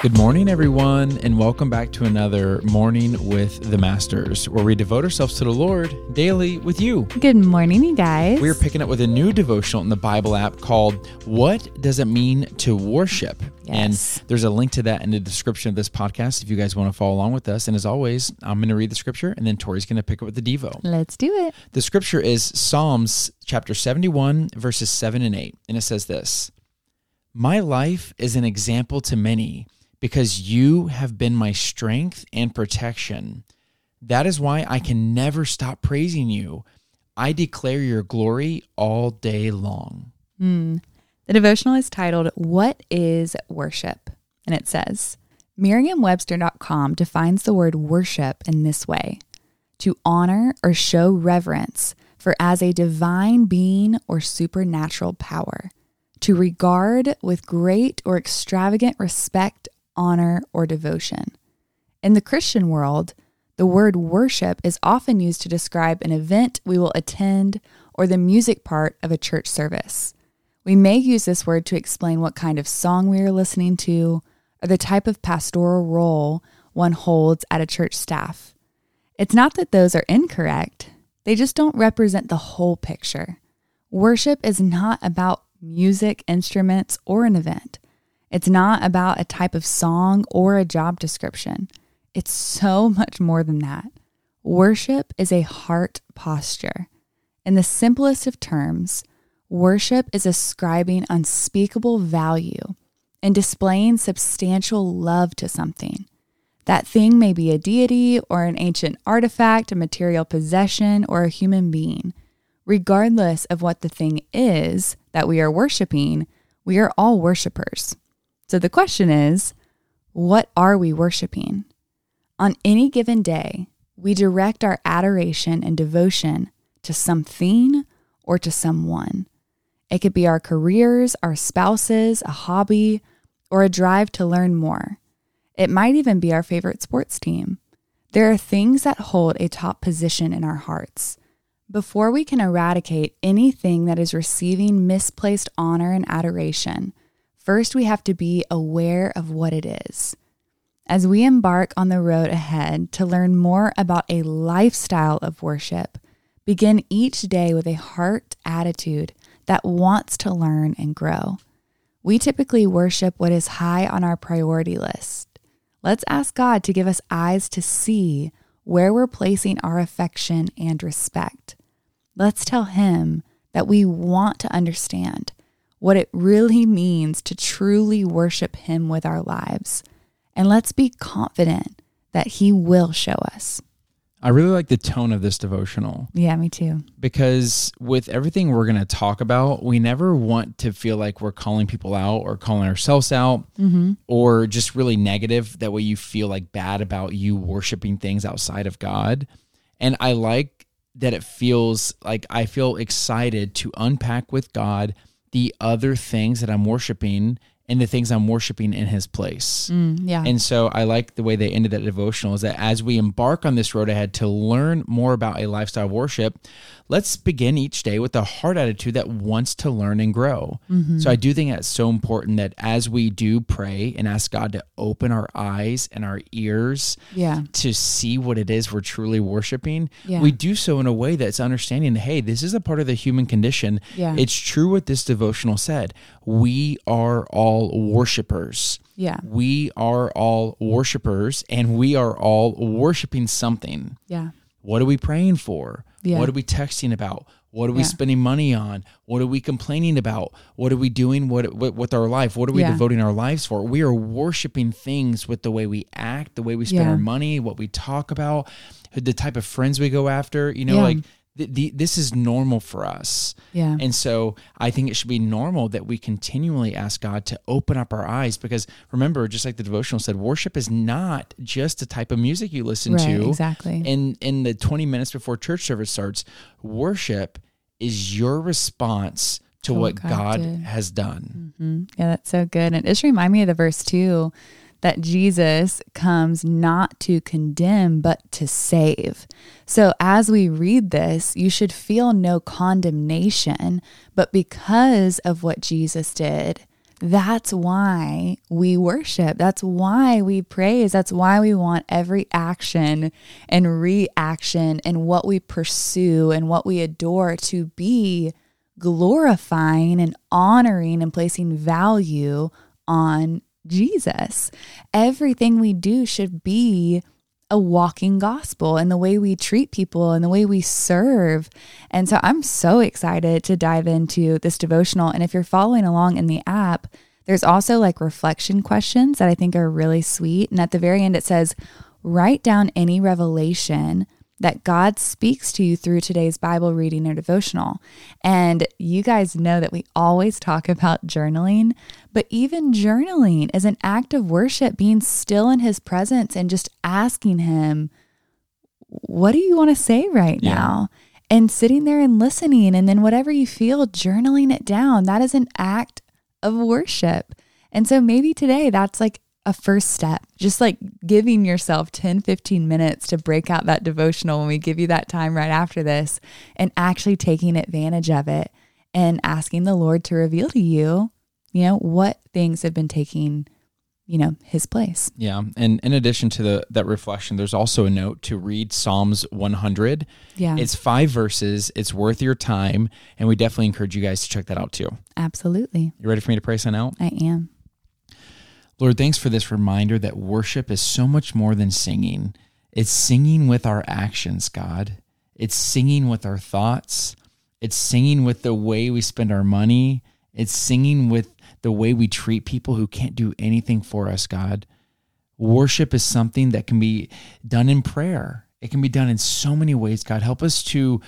Good morning, everyone, and welcome back to another Morning with the Masters, where we devote ourselves to the Lord daily with you. Good morning, you guys. We are picking up with a new devotional in the Bible app called What Does It Mean to Worship? Yes. And there's a link to that in the description of this podcast if you guys want to follow along with us. And as always, I'm going to read the scripture and then Tori's going to pick up with the Devo. Let's do it. The scripture is Psalms chapter 71, verses 7 and 8. And it says this My life is an example to many because you have been my strength and protection. That is why I can never stop praising you. I declare your glory all day long. Mm. The devotional is titled, What is Worship? And it says, Merriam-Webster.com defines the word worship in this way to honor or show reverence for as a divine being or supernatural power, to regard with great or extravagant respect, honor, or devotion. In the Christian world, the word worship is often used to describe an event we will attend or the music part of a church service. We may use this word to explain what kind of song we are listening to or the type of pastoral role one holds at a church staff. It's not that those are incorrect, they just don't represent the whole picture. Worship is not about music, instruments, or an event. It's not about a type of song or a job description. It's so much more than that. Worship is a heart posture. In the simplest of terms, worship is ascribing unspeakable value and displaying substantial love to something. That thing may be a deity or an ancient artifact, a material possession, or a human being. Regardless of what the thing is that we are worshiping, we are all worshipers. So the question is, what are we worshiping? On any given day, we direct our adoration and devotion to something or to someone. It could be our careers, our spouses, a hobby, or a drive to learn more. It might even be our favorite sports team. There are things that hold a top position in our hearts. Before we can eradicate anything that is receiving misplaced honor and adoration, first we have to be aware of what it is. As we embark on the road ahead to learn more about a lifestyle of worship, begin each day with a heart attitude that wants to learn and grow. We typically worship what is high on our priority list. Let's ask God to give us eyes to see where we're placing our affection and respect. Let's tell Him that we want to understand what it really means to truly worship Him with our lives. And let's be confident that He will show us. I really like the tone of this devotional. Yeah, me too. Because with everything we're going to talk about, we never want to feel like we're calling people out or calling ourselves out Mm-hmm. or just really negative. That way you feel like bad about you worshiping things outside of God. And I like that it feels like I feel excited to unpack with God the other things that I'm worshiping and the things I'm worshiping in his place. Mm, yeah. And so I like the way they ended that devotional is that as we embark on this road ahead to learn more about a lifestyle worship, let's begin each day with a heart attitude that wants to learn and grow. Mm-hmm. So I do think that's so important that as we do pray and ask God to open our eyes and our ears yeah. to see what it is we're truly worshiping, Yeah. we do so in a way that's understanding hey, this is a part of the human condition. Yeah. It's true what this devotional said. We are all worshipers. Yeah. We are all worshipers and we are all worshiping something. Yeah. What are we praying for? Yeah. What are we texting about? What are we Yeah. spending money on? What are we complaining about? What are we doing what, what, with our life? What are we Yeah. devoting our lives for? We are worshiping things with the way we act, the way we spend Yeah. our money, what we talk about, the type of friends we go after. You know, like th- the, this is normal for us. Yeah. And so I think it should be normal that we continually ask God to open up our eyes because remember, just like the devotional said, worship is not just a type of music you listen right. to. Exactly. In in the 20 minutes before church service starts, worship is your response to To what God God has done. hmm Yeah, that's so good. And it just remind me of the verse too that Jesus comes not to condemn, but to save. So as we read this, you should feel no condemnation, but because of what Jesus did, That's why we worship. That's why we praise. That's why we want every action and reaction and what we pursue and what we adore to be glorifying and honoring and placing value on Jesus. Everything we do should be a walking gospel and the way we treat people and the way we serve. And so I'm so excited to dive into this devotional. And if you're following along in the app, there's also like reflection questions that I think are really sweet. And at the very end, it says, write down any revelation that God speaks to you through today's Bible reading or devotional. And you guys know that we always talk about journaling, but even journaling is an act of worship, being still in His presence and just asking Him, What do you want to say right yeah. now? And sitting there and listening. And then whatever you feel, journaling it down. That is an act of worship. And so maybe today that's like a first step, just like giving yourself 10, 15 minutes to break out that devotional when we give you that time right after this and actually taking advantage of it and asking the Lord to reveal to you, you know, what things have been taking you know his place. Yeah. And in addition to the that reflection there's also a note to read psalms 100 yeah. It's five verses. It's worth your time. And we definitely encourage you guys to check that out too. Absolutely. You ready for me to pray sign out? I am Lord, thanks for this reminder that worship is so much more than singing. It's singing with our actions, God. It's singing with our thoughts. It's singing with the way we spend our money. It's singing with the way we treat people who can't do anything for us, God. Worship is something that can be done in prayer. It can be done in so many ways, God. Help us to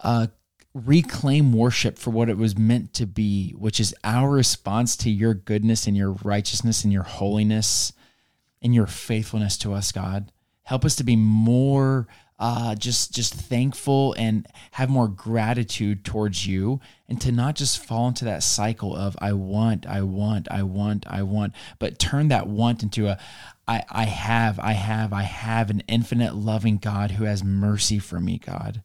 uh, reclaim worship for what it was meant to be, which is our response to your goodness and your righteousness and your holiness and your faithfulness to us, God. Help us to be more uh, just just thankful and have more gratitude towards you, and to not just fall into that cycle of I want, I want, I want, I want, but turn that want into a I, I have, I have, I have an infinite loving God who has mercy for me, God.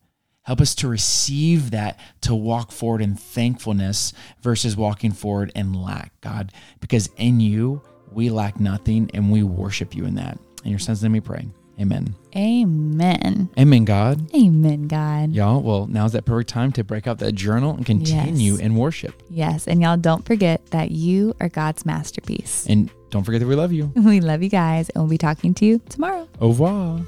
Help us to receive that, to walk forward in thankfulness versus walking forward in lack, God, because in you we lack nothing and we worship you in that. In your son's name we pray. Amen. Amen. Amen, God. Amen, God. Y'all, well, now's that perfect time to break out that journal and continue yes. in worship. Yes. And y'all don't forget that you are God's masterpiece. And don't forget that we love you. We love you guys, and we'll be talking to you tomorrow. Au revoir.